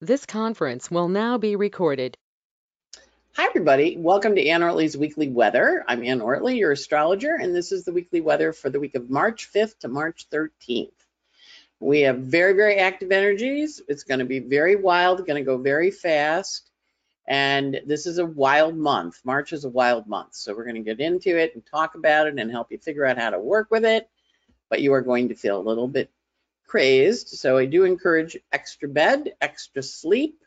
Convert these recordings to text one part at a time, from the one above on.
This conference will now be recorded. Hi, everybody. Welcome to Anne Ortelee's weekly weather. I'm Anne Ortelee, your astrologer, and this is the weekly weather for the week of March 5th to March 13th. We have very, very active energies. It's going to be very wild, going to go very fast. And this is a wild month. March is a wild month. So we're going to get into it and talk about it and help you figure out how to work with it. But you are going to feel a little bit crazed. So I do encourage extra bed, extra sleep,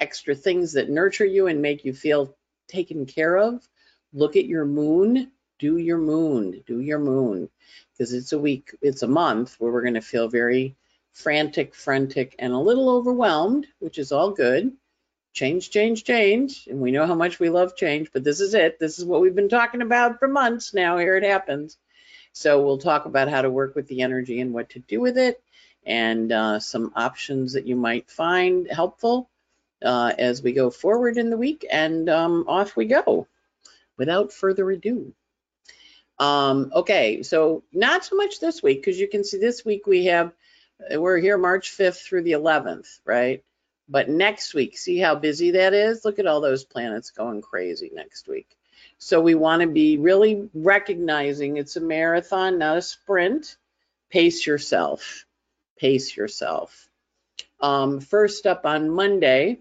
extra things that nurture you and make you feel taken care of. Look at your moon, do your moon, do your moon, because it's a week, it's a month where we're going to feel very frantic, frantic, and a little overwhelmed, which is all good. Change, change, change. And we know how much we love change, but this is it. This is what we've been talking about for months now. Here it happens. So we'll talk about how to work with the energy and what to do with it and uh, some options that you might find helpful uh, as we go forward in the week. And um, off we go without further ado. Um, okay, so not so much this week because you can see this week we have, we're here March 5th through the 11th, right? But next week, see how busy that is? Look at all those planets going crazy next week. So we want to be really recognizing it's a marathon, not a sprint. Pace yourself. Pace yourself. Um, first up on Monday,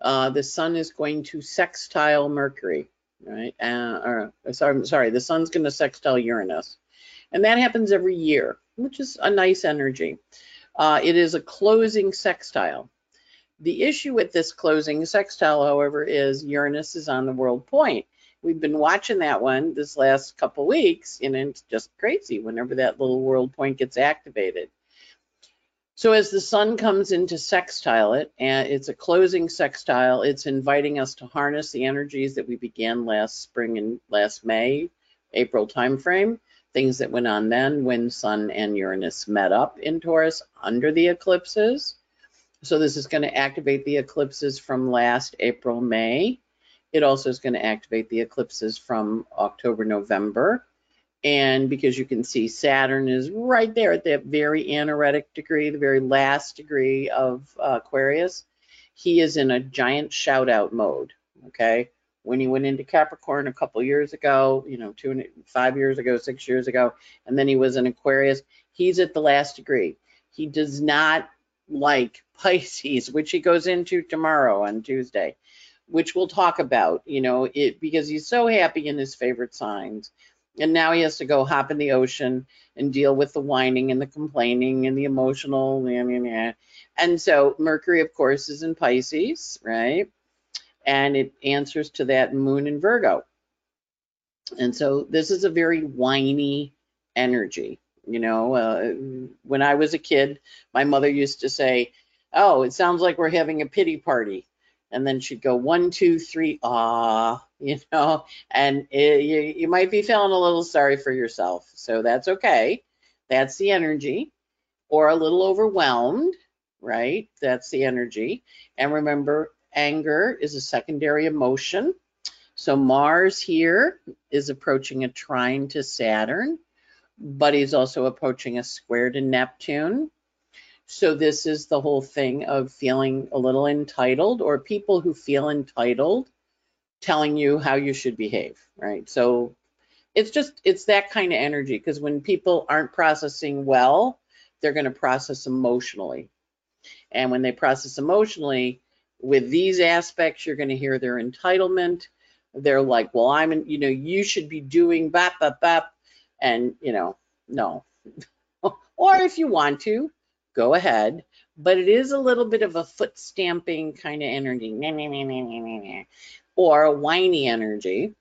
uh, the sun is going to sextile Mercury, right? Uh, or, sorry, sorry, the sun's going to sextile Uranus. And that happens every year, which is a nice energy. Uh, it is a closing sextile. The issue with this closing sextile, however, is Uranus is on the world point we've been watching that one this last couple weeks, and it's just crazy whenever that little world point gets activated. So as the sun comes into sextile it, and it's a closing sextile, it's inviting us to harness the energies that we began last spring and last May, April timeframe, things that went on then when Sun and Uranus met up in Taurus under the eclipses. So this is going to activate the eclipses from last April, May. It also is going to activate the eclipses from October, November. And because you can see Saturn is right there at that very anaretic degree, the very last degree of uh, Aquarius, he is in a giant shout out mode. Okay. When he went into Capricorn a couple years ago, you know, two, and five years ago, six years ago, and then he was in Aquarius, he's at the last degree. He does not like Pisces, which he goes into tomorrow on Tuesday which we'll talk about, you know, it because he's so happy in his favorite signs. And now he has to go hop in the ocean and deal with the whining and the complaining and the emotional. And so Mercury, of course, is in Pisces, right? And it answers to that moon in Virgo. And so this is a very whiny energy. You know, uh, when I was a kid, my mother used to say, Oh, it sounds like we're having a pity party and then she'd go one, two, three, ah, you know, and it, you, you might be feeling a little sorry for yourself. So that's okay. That's the energy. Or a little overwhelmed, right? That's the energy. And remember, anger is a secondary emotion. So Mars here is approaching a trine to Saturn, but he's also approaching a square to Neptune. So this is the whole thing of feeling a little entitled or people who feel entitled telling you how you should behave, right? So it's just, it's that kind of energy because when people aren't processing well, they're going to process emotionally. And when they process emotionally, with these aspects, you're going to hear their entitlement. They're like, well, I'm, in, you know, you should be doing bap, bap, bap. And, you know, no. or if you want to, go ahead. But it is a little bit of a foot stamping kind of energy, or a whiny energy.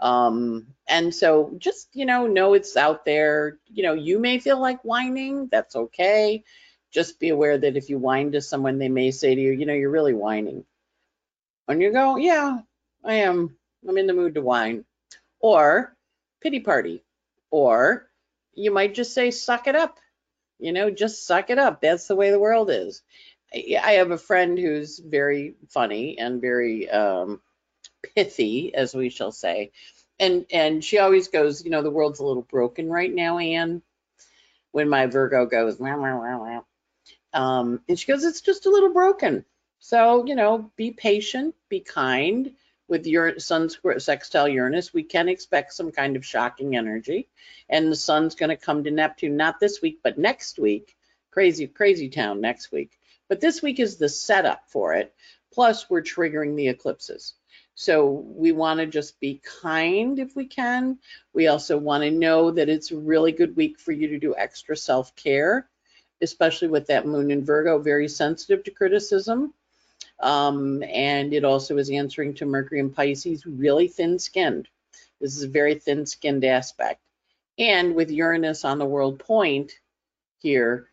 Um, and so just, you know, know it's out there. You know, you may feel like whining, that's okay. Just be aware that if you whine to someone, they may say to you, you know, you're really whining. And you go, yeah, I am. I'm in the mood to whine. Or pity party. Or you might just say, suck it up you know, just suck it up. That's the way the world is. I have a friend who's very funny and very um, pithy, as we shall say. And and she always goes, you know, the world's a little broken right now, Anne. When my Virgo goes, wah, wah, wah, um, and she goes, it's just a little broken. So, you know, be patient, be kind with your sun sextile Uranus. We can expect some kind of shocking energy. And the sun's going to come to Neptune, not this week, but next week. Crazy, crazy town next week. But this week is the setup for it. Plus, we're triggering the eclipses. So we want to just be kind if we can. We also want to know that it's a really good week for you to do extra self-care, especially with that moon in Virgo, very sensitive to criticism. Um, and it also is answering to Mercury and Pisces, really thin-skinned. This is a very thin-skinned aspect. And with Uranus on the world point here,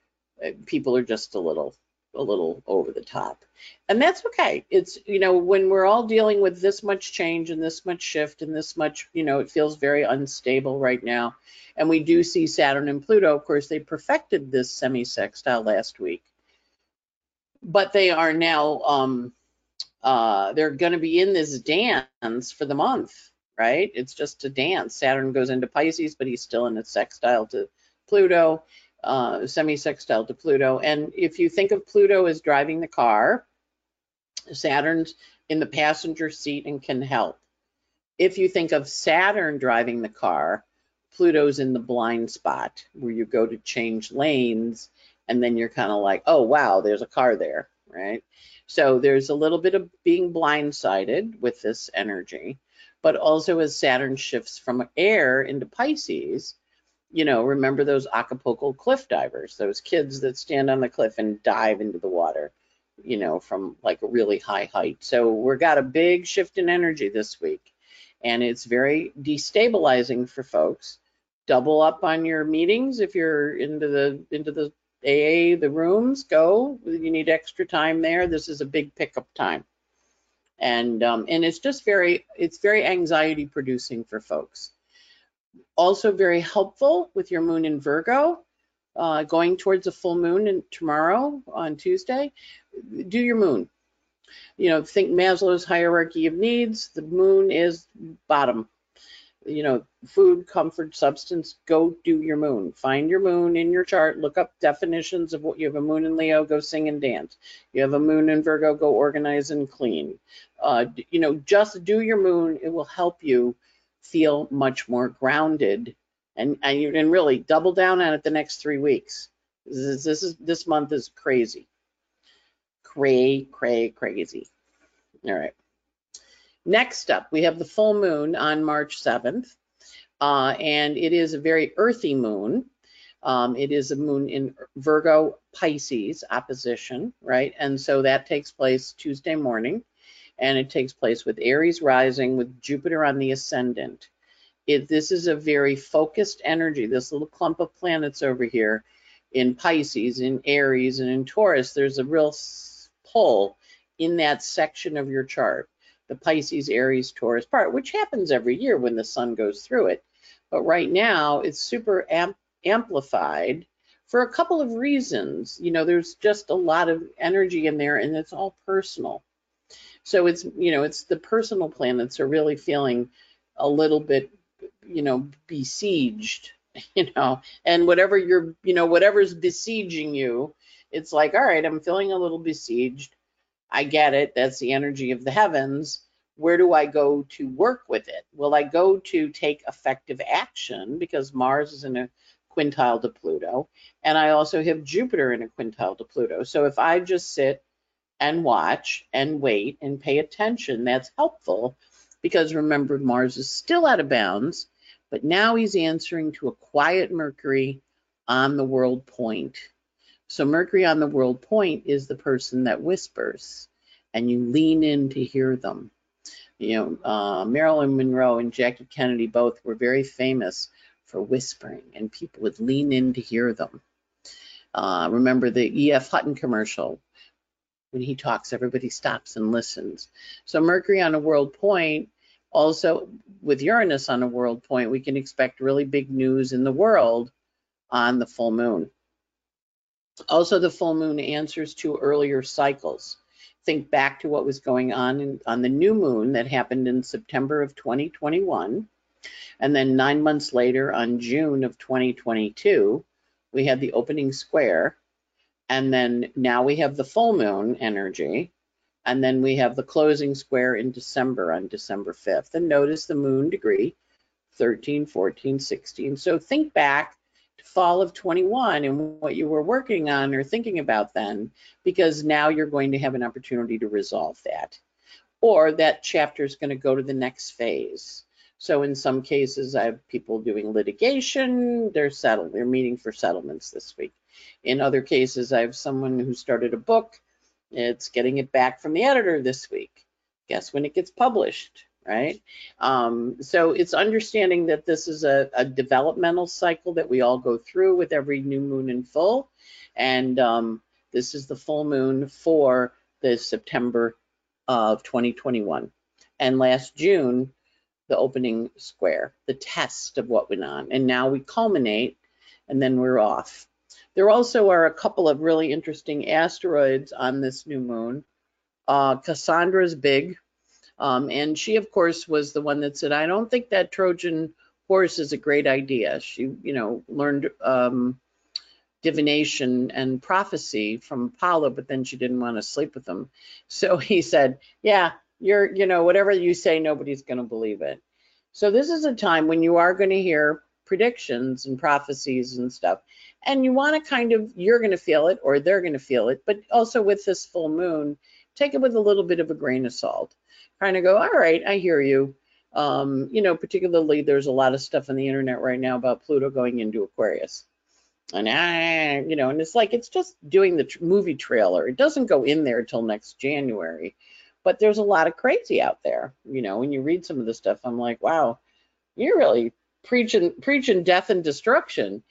uh, people are just a little a little over the top. And that's okay. It's, you know, when we're all dealing with this much change and this much shift and this much, you know, it feels very unstable right now. And we do see Saturn and Pluto, of course, they perfected this semi-sextile last week. But they are now, um, uh, they're going to be in this dance for the month, right? It's just a dance. Saturn goes into Pisces, but he's still in a sextile to Pluto uh, semi-sextile to Pluto. And if you think of Pluto as driving the car, Saturn's in the passenger seat and can help. If you think of Saturn driving the car, Pluto's in the blind spot where you go to change lanes and then you're kind of like, oh, wow, there's a car there, right? So there's a little bit of being blindsided with this energy, but also as Saturn shifts from air into Pisces, you know, remember those Acapulco cliff divers, those kids that stand on the cliff and dive into the water, you know, from like a really high height. So we've got a big shift in energy this week, and it's very destabilizing for folks. Double up on your meetings if you're into the into the AA, the rooms, go. You need extra time there. This is a big pickup time. And um, and it's just very it's very anxiety producing for folks also very helpful with your moon in Virgo, uh, going towards a full moon in, tomorrow on Tuesday. Do your moon. You know, think Maslow's hierarchy of needs. The moon is bottom. You know, food, comfort, substance. Go do your moon. Find your moon in your chart. Look up definitions of what you have a moon in Leo. Go sing and dance. You have a moon in Virgo. Go organize and clean. Uh, you know, just do your moon. It will help you feel much more grounded and, and you can really double down on it the next three weeks. This is, this is this month is crazy. Cray, cray, crazy. All right. Next up, we have the full moon on March 7th, uh, and it is a very earthy moon. Um, it is a moon in Virgo Pisces opposition, right? And so that takes place Tuesday morning and it takes place with Aries rising with Jupiter on the ascendant. It, this is a very focused energy. This little clump of planets over here in Pisces, in Aries, and in Taurus, there's a real pull in that section of your chart, the Pisces, Aries, Taurus part, which happens every year when the sun goes through it. But right now, it's super amp amplified for a couple of reasons. You know, there's just a lot of energy in there, and it's all personal. So it's, you know, it's the personal planets are really feeling a little bit, you know, besieged, you know, and whatever you're, you know, whatever's besieging you, it's like, all right, I'm feeling a little besieged. I get it. That's the energy of the heavens. Where do I go to work with it? Will I go to take effective action because Mars is in a quintile to Pluto, and I also have Jupiter in a quintile to Pluto. So if I just sit and watch and wait and pay attention. That's helpful because remember, Mars is still out of bounds, but now he's answering to a quiet Mercury on the world point. So Mercury on the world point is the person that whispers and you lean in to hear them. You know, uh, Marilyn Monroe and Jackie Kennedy both were very famous for whispering and people would lean in to hear them. Uh, remember the E.F. Hutton commercial, when he talks, everybody stops and listens. So Mercury on a world point, also with Uranus on a world point, we can expect really big news in the world on the full moon. Also, the full moon answers to earlier cycles. Think back to what was going on in, on the new moon that happened in September of 2021. And then nine months later, on June of 2022, we had the opening square and then now we have the full moon energy And then we have the closing square in December on December 5th. And notice the moon degree, 13, 14, 16. So think back fall of 21 and what you were working on or thinking about then, because now you're going to have an opportunity to resolve that. Or that chapter is going to go to the next phase. So in some cases, I have people doing litigation, they're settled, they're meeting for settlements this week. In other cases, I have someone who started a book, it's getting it back from the editor this week. Guess when it gets published, right? Um, so it's understanding that this is a, a, developmental cycle that we all go through with every new moon and full. And um, this is the full moon for the September of 2021. And last June, the opening square, the test of what went on. And now we culminate and then we're off. There also are a couple of really interesting asteroids on this new moon. Uh, Cassandra's big, um, and she, of course, was the one that said, I don't think that Trojan horse is a great idea. She, you know, learned um, divination and prophecy from Apollo, but then she didn't want to sleep with him. So he said, yeah, you're, you know, whatever you say, nobody's going to believe it. So this is a time when you are going to hear predictions and prophecies and stuff. And you want to kind of, you're going to feel it or they're going to feel it, but also with this full moon, take it with a little bit of a grain of salt. Kind of go, all right, I hear you. Um, you know, particularly there's a lot of stuff on the internet right now about Pluto going into Aquarius. And I, you know, and it's like it's just doing the movie trailer. It doesn't go in there until next January but there's a lot of crazy out there. You know, when you read some of the stuff, I'm like, wow, you're really preaching preaching death and destruction.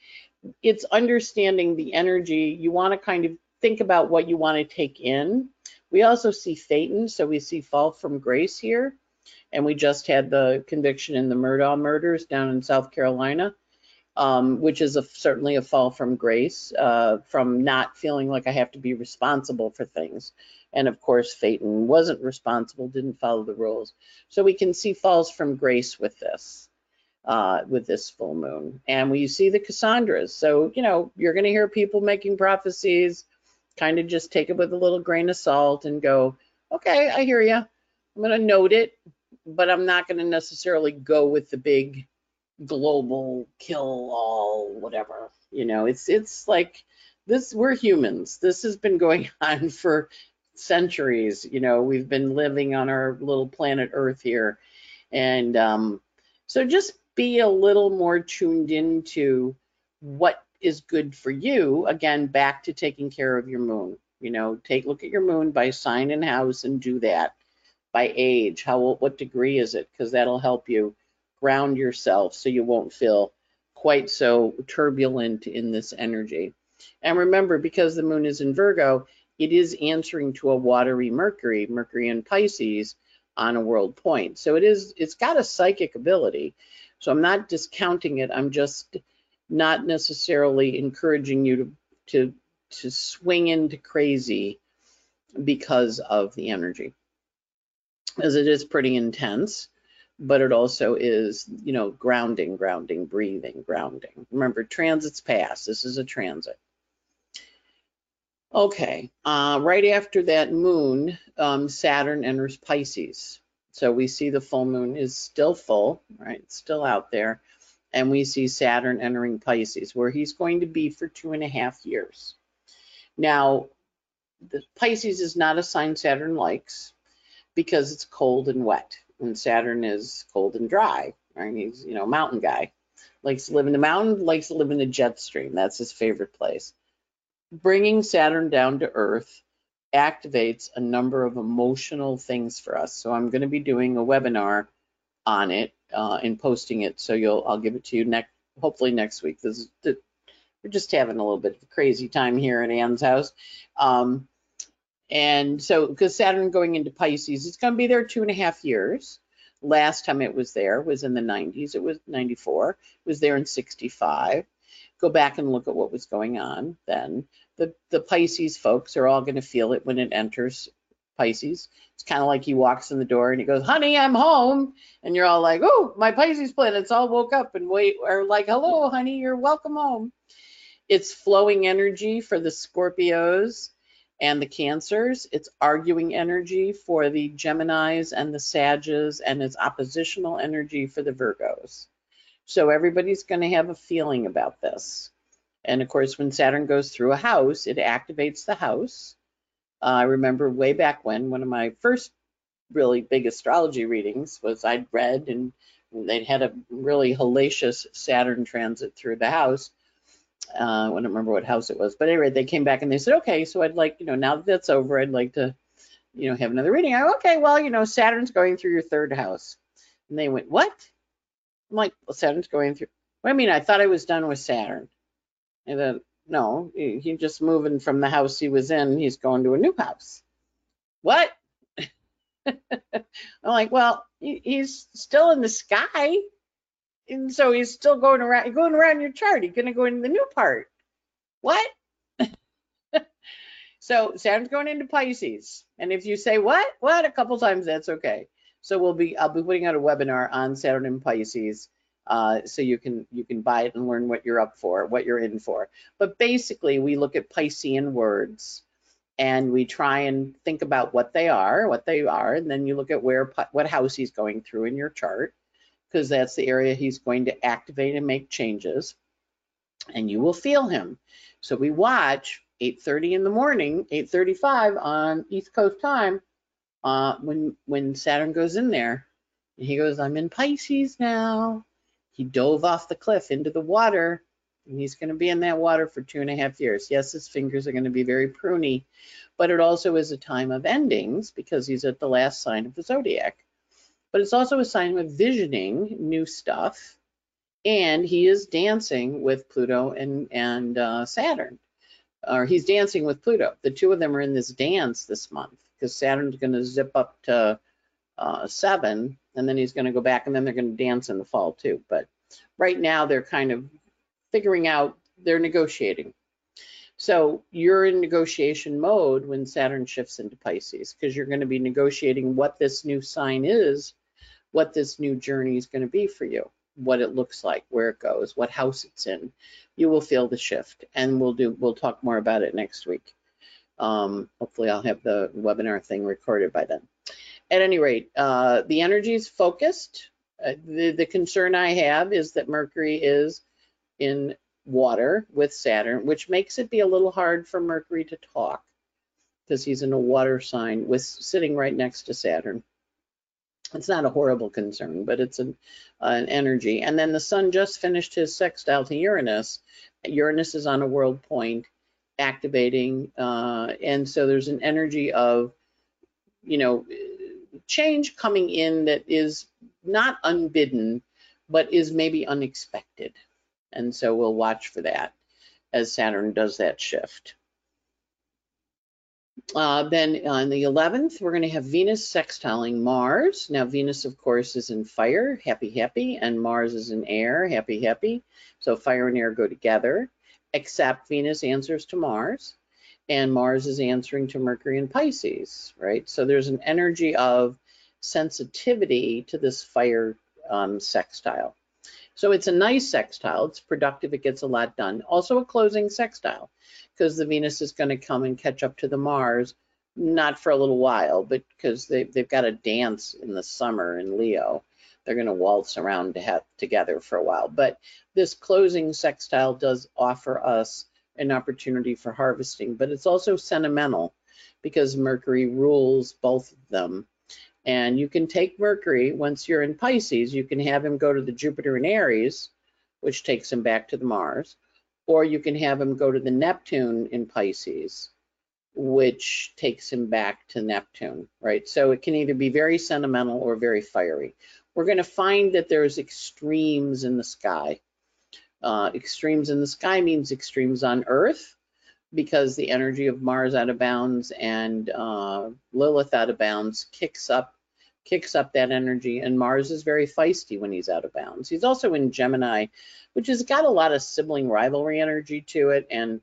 It's understanding the energy. You want to kind of think about what you want to take in. We also see Phaeton, so we see fall from grace here. And we just had the conviction in the Murdaugh murders down in South Carolina, um, which is a, certainly a fall from grace, uh, from not feeling like I have to be responsible for things. And of course, Phaeton wasn't responsible, didn't follow the rules. So we can see falls from grace with this, uh, with this full moon. And we see the Cassandras. So, you know, you're going to hear people making prophecies, kind of just take it with a little grain of salt and go, okay, I hear you. I'm going to note it, but I'm not going to necessarily go with the big global kill all whatever. You know, it's it's like this we're humans. This has been going on for centuries. You know, we've been living on our little planet Earth here. And um, so just be a little more tuned into what is good for you. Again, back to taking care of your moon. You know, take look at your moon by sign and house and do that. By age, how what degree is it? Because that'll help you ground yourself so you won't feel quite so turbulent in this energy. And remember, because the moon is in Virgo, it is answering to a watery Mercury, Mercury in Pisces on a world point. So it is, it's got a psychic ability. So I'm not discounting it. I'm just not necessarily encouraging you to, to, to swing into crazy because of the energy. As it is pretty intense, but it also is, you know, grounding, grounding, breathing, grounding. Remember, transits pass. This is a transit. Okay, uh, right after that moon, um, Saturn enters Pisces. So we see the full moon is still full, right? Still out there. And we see Saturn entering Pisces, where he's going to be for two and a half years. Now, the Pisces is not a sign Saturn likes because it's cold and wet, and Saturn is cold and dry. Right? He's, you know, mountain guy. Likes to live in the mountain, likes to live in the jet stream. That's his favorite place bringing Saturn down to Earth activates a number of emotional things for us. So I'm going to be doing a webinar on it uh, and posting it. So you'll I'll give it to you next, hopefully next week. This is we're just having a little bit of a crazy time here at Anne's house. Um, and so because Saturn going into Pisces, it's going to be there two and a half years. Last time it was there was in the 90s. It was 94. It was there in 65 go back and look at what was going on then. The, the Pisces folks are all going to feel it when it enters Pisces. It's kind of like he walks in the door and he goes, honey, I'm home. And you're all like, oh, my Pisces planets all woke up and wait, or like, hello, honey, you're welcome home. It's flowing energy for the Scorpios. and the cancers. It's arguing energy for the Geminis and the Sages, and it's oppositional energy for the Virgos. So everybody's going to have a feeling about this. And of course, when Saturn goes through a house, it activates the house. Uh, I remember way back when, one of my first really big astrology readings was I'd read and they'd had a really hellacious Saturn transit through the house. Uh, I don't remember what house it was, but anyway, they came back and they said, okay, so I'd like, you know, now that that's over, I'd like to, you know, have another reading. I okay, well, you know, Saturn's going through your third house. And they went, what? I'm like, well, Saturn's going through. What I mean, I thought I was done with Saturn. And then, no, he, he just moving from the house he was in, he's going to a new house. What? I'm like, well, he, he's still in the sky. And so he's still going around, going around your chart. He's going to go into the new part. What? so Saturn's going into Pisces. And if you say, what? What? A couple times, that's okay. So we'll be, I'll be putting out a webinar on Saturn and Pisces. Uh, so you can you can buy it and learn what you're up for, what you're in for. But basically, we look at Piscean words and we try and think about what they are, what they are, and then you look at where what house he's going through in your chart, because that's the area he's going to activate and make changes, and you will feel him. So we watch 8:30 in the morning, 8:35 on East Coast time, uh, when when Saturn goes in there, he goes, "I'm in Pisces now." He dove off the cliff into the water and he's going to be in that water for two and a half years. Yes, his fingers are going to be very pruny, but it also is a time of endings because he's at the last sign of the zodiac. But it's also a sign of visioning new stuff, and he is dancing with Pluto and and uh, Saturn, or he's dancing with Pluto. The two of them are in this dance this month because Saturn's going to zip up to uh, seven, and then he's going to go back, and then they're going to dance in the fall too. But right now they're kind of figuring out they're negotiating. So you're in negotiation mode when Saturn shifts into Pisces because you're going to be negotiating what this new sign is, what this new journey is going to be for you, what it looks like, where it goes, what house it's in. You will feel the shift, and we'll do we'll talk more about it next week. Um, hopefully, I'll have the webinar thing recorded by then. At any rate, uh, the energy is focused. Uh, the, the concern I have is that Mercury is in water with Saturn, which makes it be a little hard for Mercury to talk because he's in a water sign with sitting right next to Saturn. It's not a horrible concern, but it's an, an energy. And then the sun just finished his sextile to Uranus. Uranus is on a world point activating. Uh, and so there's an energy of, you know, change coming in that is not unbidden, but is maybe unexpected. And so we'll watch for that as Saturn does that shift. Uh, then on the 11th, we're going to have Venus sextiling Mars. Now, Venus, of course, is in fire, happy, happy, and Mars is in air, happy, happy. So fire and air go together, except Venus answers to Mars, and Mars is answering to Mercury and Pisces, right? So there's an energy of sensitivity to this fire um, sextile. So it's a nice sextile. It's productive. It gets a lot done. Also a closing sextile because the Venus is going to come and catch up to the Mars, not for a little while, but because they, they've got a dance in the summer in Leo. They're going to waltz around to together for a while. But this closing sextile does offer us an opportunity for harvesting, but it's also sentimental because Mercury rules both of them and you can take Mercury, once you're in Pisces, you can have him go to the Jupiter in Aries, which takes him back to the Mars, or you can have him go to the Neptune in Pisces, which takes him back to Neptune, right? So it can either be very sentimental or very fiery. We're going to find that there's extremes in the sky. Uh, extremes in the sky means extremes on Earth, because the energy of Mars out of bounds and uh, Lilith out of bounds kicks up kicks up that energy and Mars is very feisty when he's out of bounds. He's also in Gemini, which has got a lot of sibling rivalry energy to it and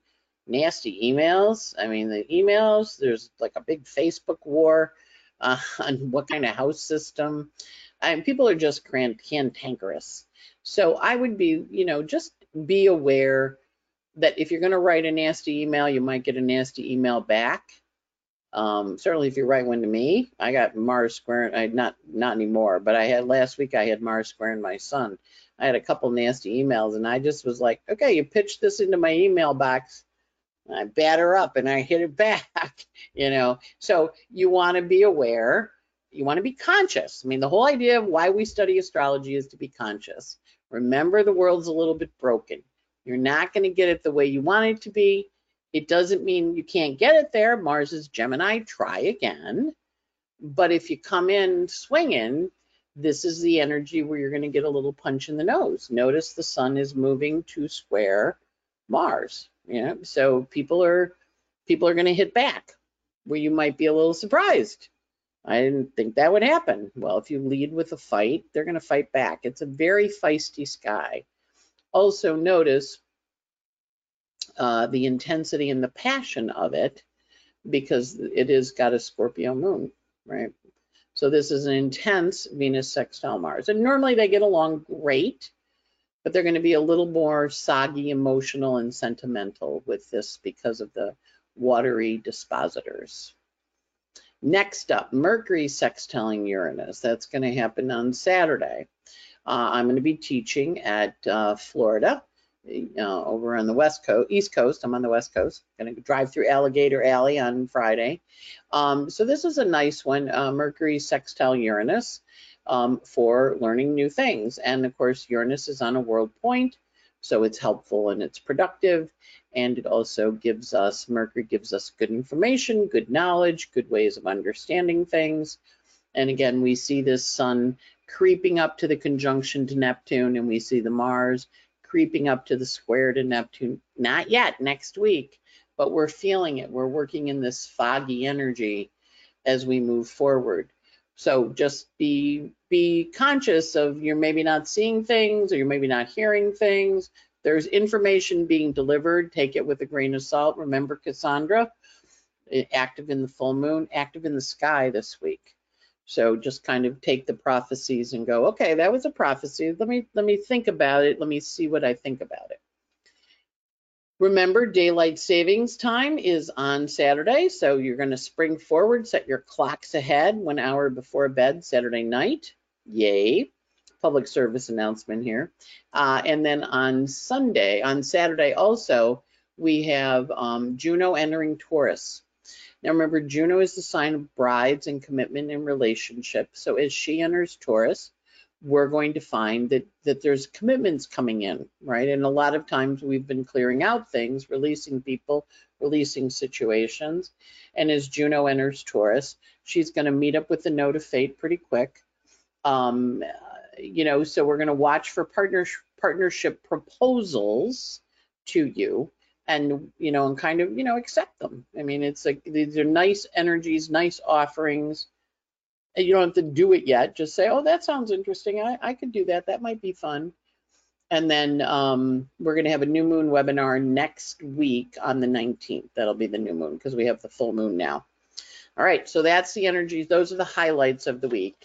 nasty emails. I mean, the emails, there's like a big Facebook war uh, on what kind of house system. I mean, people are just cantankerous. So I would be, you know, just be aware that if you're going to write a nasty email, you might get a nasty email back. Um, certainly if you write one to me, I got Mars square, I not, not anymore, but I had last week, I had Mars squaring my sun. I had a couple nasty emails and I just was like, okay, you pitched this into my email box. I batter up and I hit it back, you know. So you want to be aware, you want to be conscious. I mean, the whole idea of why we study astrology is to be conscious. Remember, the world's a little bit broken. You're not going to get it the way you want it to be. It doesn't mean you can't get it there. Mars is Gemini, try again. But if you come in swinging, this is the energy where you're going to get a little punch in the nose. Notice the sun is moving to square Mars. You know, so people are people are going to hit back where you might be a little surprised. I didn't think that would happen. Well, if you lead with a fight, they're going to fight back. It's a very feisty sky. Also notice uh, the intensity and the passion of it because it has got a Scorpio moon, right? So this is an intense Venus sextile Mars. And normally they get along great, but they're going to be a little more soggy, emotional, and sentimental with this because of the watery dispositors. Next up, Mercury sextiling Uranus. That's going to happen on Saturday. Uh, I'm going to be teaching at uh, Florida uh, over on the west coast, east coast. I'm on the west coast. Going to drive through Alligator Alley on Friday. Um, so this is a nice one, uh, Mercury sextile Uranus, um, for learning new things. And of course, Uranus is on a world point, so it's helpful and it's productive. And it also gives us, Mercury gives us good information, good knowledge, good ways of understanding things. And again, we see this sun creeping up to the conjunction to Neptune, and we see the Mars creeping up to the square to Neptune. Not yet, next week, but we're feeling it. We're working in this foggy energy as we move forward. So just be be conscious of you're maybe not seeing things or you're maybe not hearing things. There's information being delivered. Take it with a grain of salt. Remember Cassandra, eh, active in the full moon, active in the sky this week. So just kind of take the prophecies and go, okay, that was a prophecy. Let me let me think about it. Let me see what I think about it. Remember, daylight savings time is on Saturday, so you're going to spring forward, set your clocks ahead one hour before bed Saturday night. Yay! Public service announcement here. Uh, and then on Sunday, on Saturday also, we have um, Juno entering Taurus. Now remember, Juno is the sign of brides and commitment and relationship. So as she enters Taurus, we're going to find that that there's commitments coming in, right? And a lot of times we've been clearing out things, releasing people, releasing situations. And as Juno enters Taurus, she's going to meet up with the node of fate pretty quick. Um, you know, so we're going to watch for partner, partnership proposals to you and you know and kind of you know accept them i mean it's like these are nice energies nice offerings you don't have to do it yet. Just say oh that sounds interesting. I, I could do that. That might be fun. And then um, we're going to have a new moon webinar next week on the 19th that'll be the new moon because we have the full moon now. All right so that's the energies those are the highlights of the week.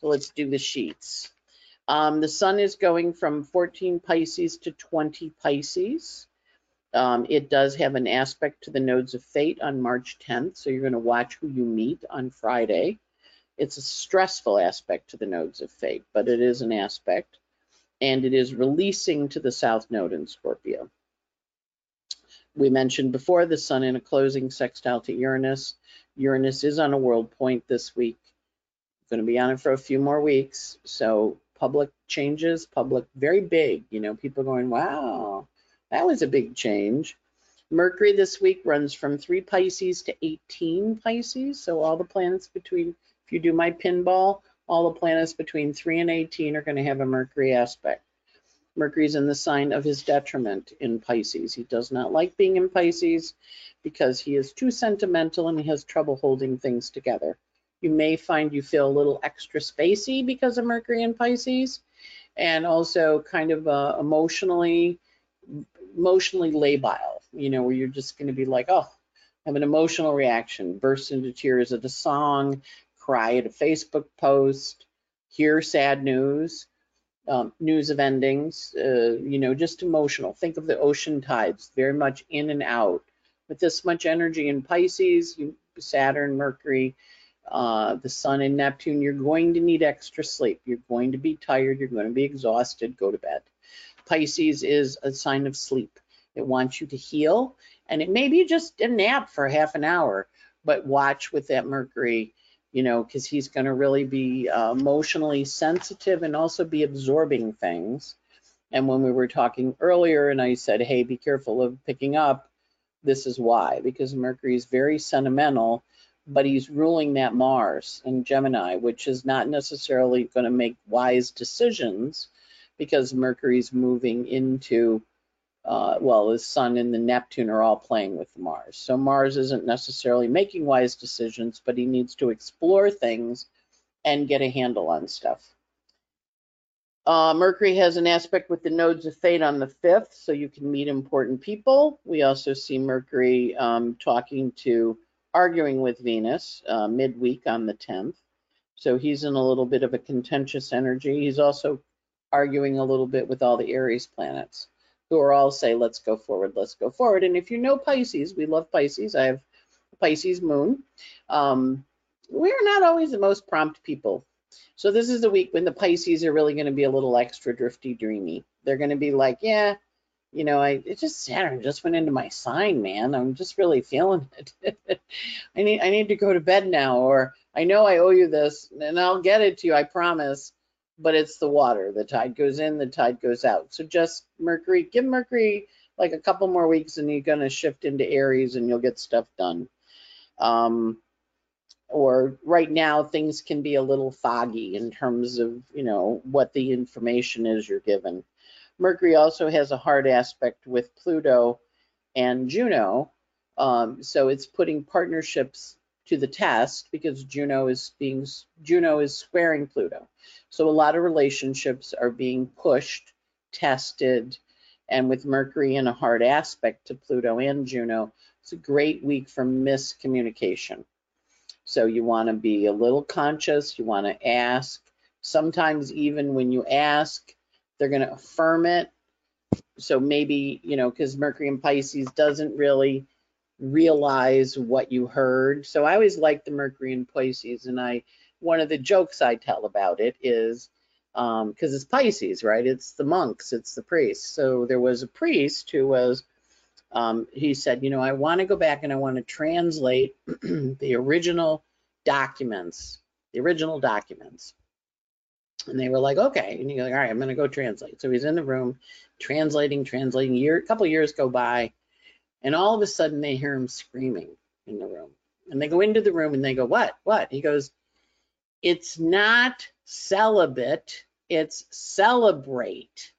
So let's do the sheets. Um, the sun is going from 14 pisces to 20 pisces. Um, it does have an aspect to the nodes of fate on March 10th, so you're going to watch who you meet on Friday. It's a stressful aspect to the nodes of fate, but it is an aspect, and it is releasing to the south node in Scorpio. We mentioned before the sun in a closing sextile to Uranus. Uranus is on a world point this week. Going to be on it for a few more weeks, so public changes, public very big. You know, people going, wow, that was a big change. Mercury this week runs from 3 Pisces to 18 Pisces. So all the planets between, you do my pinball, all the planets between 3 and 18 are going to have a Mercury aspect. Mercury's in the sign of his detriment in Pisces. He does not like being in Pisces because he is too sentimental and he has trouble holding things together. You may find you feel a little extra spacey because of Mercury in Pisces and also kind of uh, emotionally emotionally labile, you know, where you're just going to be like, oh, have an emotional reaction, burst into tears at a song, cry at a Facebook post, hear sad news, um, news of endings, uh, you know, just emotional. Think of the ocean tides, very much in and out. With this much energy in Pisces, you Saturn, Mercury, uh, the Sun, and Neptune, you're going to need extra sleep. You're going to be tired. You're going to be exhausted. Go to bed. Pisces is a sign of sleep. It wants you to heal, and it may be just a nap for half an hour, but watch with that Mercury, you know, because he's going to really be uh, emotionally sensitive and also be absorbing things. And when we were talking earlier, and I said, hey, be careful of picking up, this is why, because Mercury is very sentimental, but he's ruling that Mars in Gemini, which is not necessarily going to make wise decisions because Mercury's moving into, uh, well, the Sun and the Neptune are all playing with Mars. So Mars isn't necessarily making wise decisions, but he needs to explore things and get a handle on stuff. Uh, Mercury has an aspect with the nodes of fate on the 5th, so you can meet important people. We also see Mercury um, talking to, arguing with Venus uh, midweek on the 10th. So he's in a little bit of a contentious energy. He's also arguing a little bit with all the Aries planets, who are all say, let's go forward, let's go forward. And if you know Pisces, we love Pisces. I have Pisces moon. Um, we're not always the most prompt people so this is the week when the Pisces are really going to be a little extra drifty, dreamy. They're going to be like, yeah, you know, I it just Saturn just went into my sign, man. I'm just really feeling it. I need I need to go to bed now, or I know I owe you this, and I'll get it to you, I promise. But it's the water. The tide goes in, the tide goes out. So just Mercury, give Mercury like a couple more weeks, and you're gonna shift into Aries, and you'll get stuff done. Um, or right now things can be a little foggy in terms of you know what the information is you're given mercury also has a hard aspect with pluto and juno um, so it's putting partnerships to the test because juno is being juno is squaring pluto so a lot of relationships are being pushed tested and with mercury in a hard aspect to pluto and juno it's a great week for miscommunication so you want to be a little conscious. You want to ask. Sometimes even when you ask, they're going to affirm it. So maybe, you know, because Mercury and Pisces doesn't really realize what you heard. So I always like the Mercury and Pisces. And I, one of the jokes I tell about it is, because um, it's Pisces, right? It's the monks, it's the priests. So there was a priest who was um, he said, you know, I want to go back and I want to translate the original documents, the original documents. And they were like, okay. And he's like, all right, I'm going to go translate. So he's in the room translating, translating. Year, a couple years go by, and all of a sudden they hear him screaming in the room. And they go into the room and they go, what? What? He goes, it's not celibate, it's celebrate.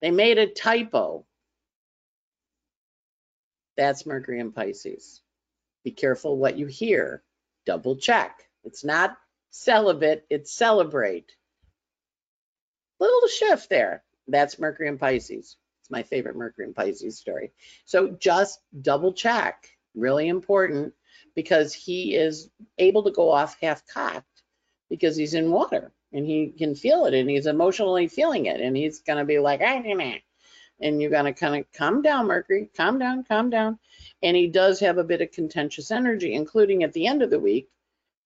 They made a typo. That's Mercury and Pisces. Be careful what you hear. Double check. It's not celibate, it's celebrate. Little shift there. That's Mercury and Pisces. It's my favorite Mercury and Pisces story. So just double check. Really important because he is able to go off half cocked because he's in water and he can feel it and he's emotionally feeling it and he's going to be like, ah, nah, nah and you're going to kind of calm down, Mercury, calm down, calm down. And he does have a bit of contentious energy, including at the end of the week,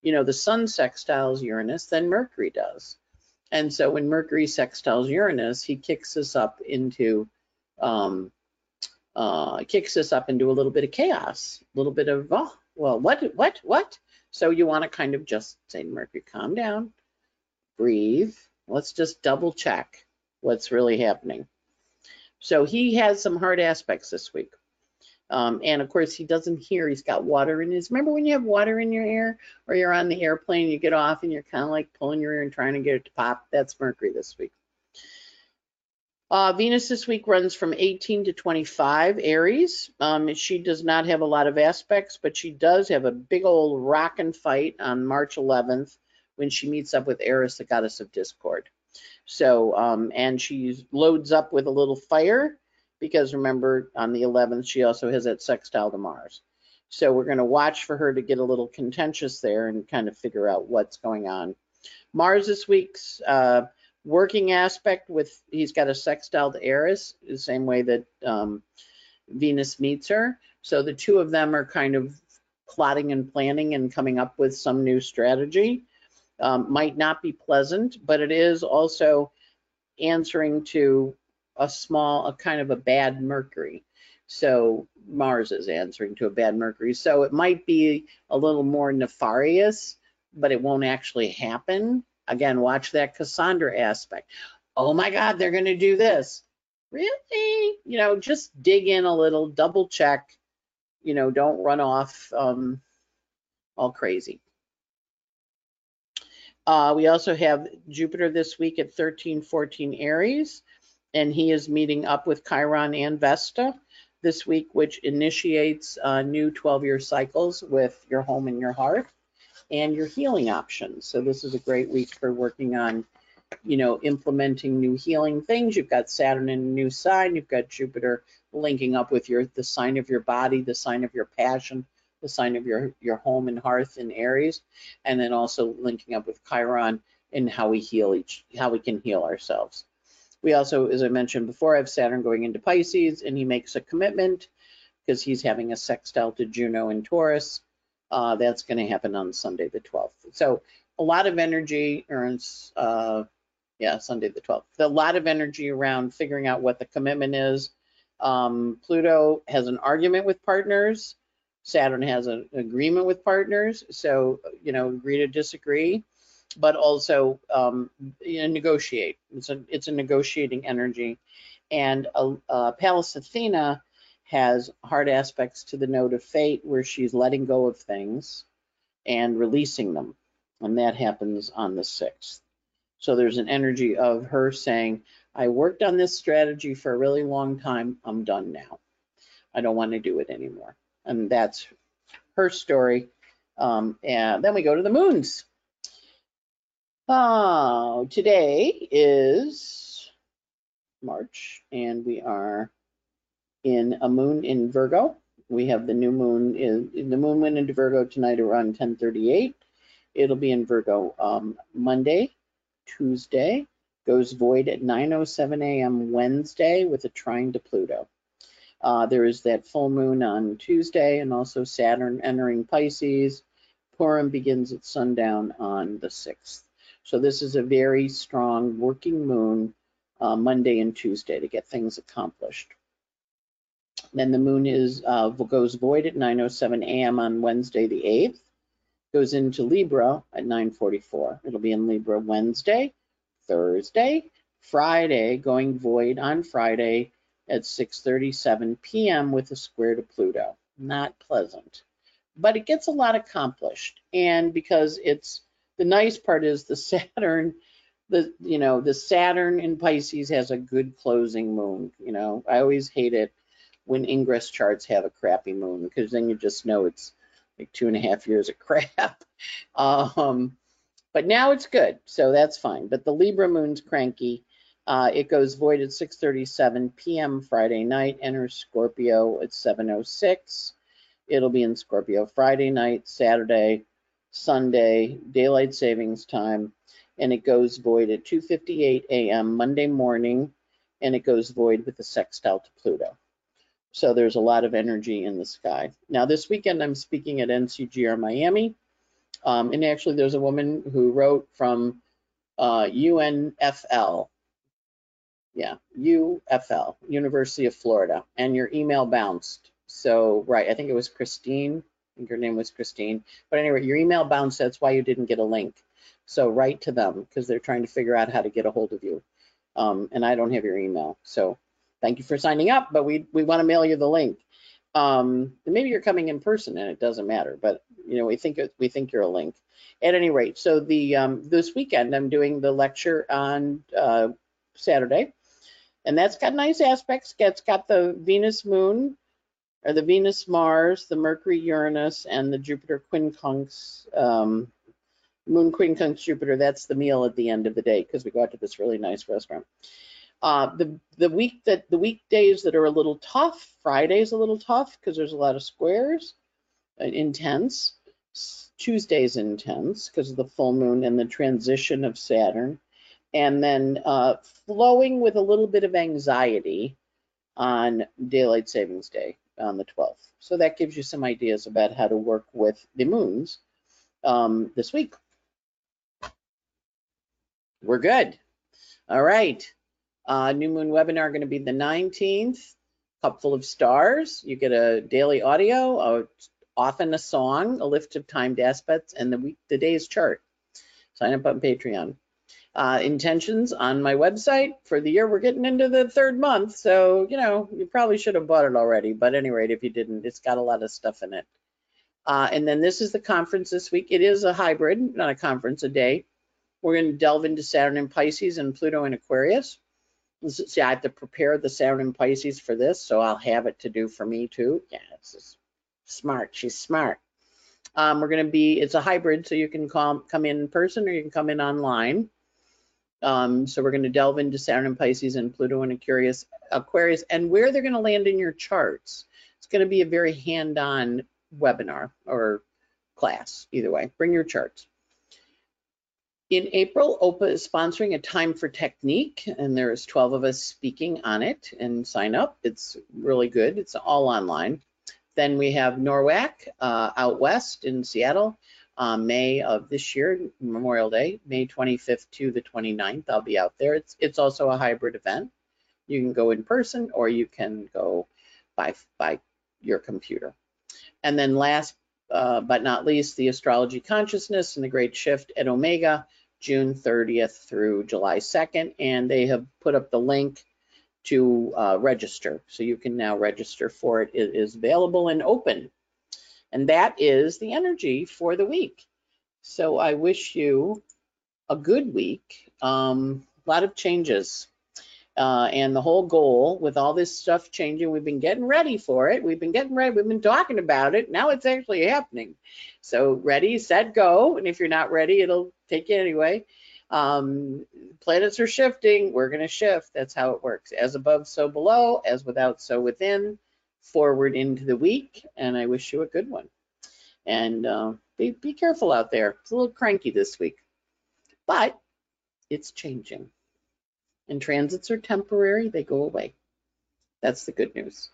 you know, the sun sextiles Uranus, then Mercury does. And so when Mercury sextiles Uranus, he kicks us up into, um, uh, kicks us up into a little bit of chaos, a little bit of, oh, well, what, what, what? So you want to kind of just say, Mercury, calm down, breathe. Let's just double check what's really happening. So he has some hard aspects this week. Um, and of course, he doesn't hear. He's got water in his. Remember when you have water in your ear, or you're on the airplane, you get off, and you're kind of like pulling your ear and trying to get it to pop. That's Mercury this week. Uh, Venus this week runs from 18 to 25 Aries. Um, she does not have a lot of aspects, but she does have a big old rock and fight on March 11th when she meets up with Eris, the goddess of discord. So, um, and she loads up with a little fire because remember on the 11th, she also has that sextile to Mars. So we're going to watch for her to get a little contentious there and kind of figure out what's going on. Mars this week's uh, working aspect with, he's got a sextile to Eris, the same way that um, Venus meets her. So the two of them are kind of plotting and planning and coming up with some new strategy. Um, might not be pleasant, but it is also answering to a small, a kind of a bad Mercury. So Mars is answering to a bad Mercury. So it might be a little more nefarious, but it won't actually happen. Again, watch that Cassandra aspect. Oh my God, they're going to do this. Really? You know, just dig in a little, double check. You know, don't run off um, all crazy. Uh, we also have Jupiter this week at 1314 Aries, and he is meeting up with Chiron and Vesta this week, which initiates uh, new 12 year cycles with your home and your heart and your healing options. So this is a great week for working on, you know, implementing new healing things. You've got Saturn in a new sign, you've got Jupiter linking up with your the sign of your body, the sign of your passion, the sign of your your home and hearth in Aries, and then also linking up with Chiron in how we heal each how we can heal ourselves. We also, as I mentioned before, have Saturn going into Pisces, and he makes a commitment because he's having a sextile to Juno in Taurus uh, that's going to happen on Sunday the 12th. So a lot of energy earns, uh, yeah, Sunday the 12th. A lot of energy around figuring out what the commitment is. Um, Pluto has an argument with partners. Saturn has an agreement with partners. So, you know, agree to disagree, but also um, you know, negotiate. It's a, it's a negotiating energy. And uh, uh, Pallas Athena has hard aspects to the node of fate where she's letting go of things and releasing them. And that happens on the 6th. So there's an energy of her saying, I worked on this strategy for a really long time. I'm done now. I don't want to do it anymore. And that's her story. Um, and then we go to the moons. Oh, today is March, and we are in a moon in Virgo. We have the new moon in, the moon went into Virgo tonight around 1038. It'll be in Virgo um, Monday, Tuesday, goes void at 9.07 a.m. Wednesday with a trine to Pluto. Uh, there is that full moon on Tuesday and also Saturn entering Pisces. Purim begins at sundown on the 6th. So this is a very strong working moon uh, Monday and Tuesday to get things accomplished. Then the moon is uh, goes void at 9:07 a.m. on Wednesday the 8th. Goes into Libra at 9:44. It'll be in Libra Wednesday, Thursday, Friday, going void on Friday at 6:37 p.m. with a square to Pluto. Not pleasant, but it gets a lot accomplished. And because it's the nice part is the Saturn the you know the Saturn in Pisces has a good closing moon. You know, I always hate it when ingress charts have a crappy moon because then you just know it's like two and a half years of crap. um, but now it's good, so that's fine. But the Libra moon's cranky. Uh, it goes void at 6:37 p.m. Friday night. Enters Scorpio at 7:06. It'll be in Scorpio Friday night, Saturday, Sunday, daylight savings time, and it goes void at 2:58 a.m. Monday morning, and it goes void with the sextile to Pluto. So there's a lot of energy in the sky. Now this weekend I'm speaking at NCGR Miami. Um, and actually there's a woman who wrote from uh, UNFL. Yeah, UFL, University of Florida. And your email bounced. So, right, I think it was Christine. I think her name was Christine. But anyway, your email bounced. That's why you didn't get a link. So write to them because they're trying to figure out how to get a hold of you. Um, and I don't have your email. So thank you for signing up, but we, we want to mail you the link. Um, maybe you're coming in person and it doesn't matter, but you know, we think, we think you're a link. At any rate, so the, um, this weekend I'm doing the lecture on, uh, Saturday and that's got nice aspects. It's got the Venus moon or the Venus Mars, the Mercury Uranus and the Jupiter quincunx, um, moon quincunx Jupiter. That's the meal at the end of the day because we go out to this really nice restaurant. Uh, the the week that the weekdays that are a little tough, Friday's a little tough because there's a lot of squares, uh, intense. Tuesday's intense because of the full moon and the transition of Saturn, and then uh, flowing with a little bit of anxiety on daylight savings day. on the 12th. So that gives you some ideas about how to work with the moons um, this week. We're good. All right. Uh, new moon webinar going to be the 19th. Cup full of stars. You get a daily audio, uh, often a song, a lift of timed aspects, and the week, the day's chart. Sign up on Patreon. Uh, intentions on my website for the year. We're getting into the third month, so you know you probably should have bought it already. But at any rate, if you didn't, it's got a lot of stuff in it. Uh, and then this is the conference this week. It is a hybrid, not a conference, a day. We're going to delve into Saturn and Pisces and Pluto and Aquarius. See, I have to prepare the Saturn and Pisces for this, so I'll have it to do for me too. Yeah, it's smart. She's smart. Um, we're going to be, it's a hybrid, so you can come, come in person or you can come in online. Um, so we're going to delve into Saturn and Pisces and Pluto and Aquarius, Aquarius and where they're going to land in your charts. It's going to be a very hand-on webinar or class, either way. Bring your charts. In April, OPA is sponsoring a Time for Technique, and there's 12 of us speaking on it and sign up. It's really good. It's all online. Then we have NORWAC uh, out west in Seattle, uh, May of this year, Memorial Day, May 25th to the 29th. I'll be out there. It's it's also a hybrid event. You can go in person or you can go by by your computer. And then last uh, but not least, the Astrology Consciousness and the Great Shift at Omega June 30th through July 2nd, and they have put up the link to uh, register. So you can now register for it. It is available and open. And that is the energy for the week. So I wish you a good week. Um, a lot of changes. Uh, and the whole goal with all this stuff changing, we've been getting ready for it. We've been getting ready. We've been talking about it. Now it's actually happening. So ready, set, go. And if you're not ready, it'll take you anyway. Um, planets are shifting. We're going to shift. That's how it works. As above, so below. As without, so within. Forward into the week. And I wish you a good one. And uh, be, be careful out there. It's a little cranky this week. But it's changing and transits are temporary, they go away. That's the good news.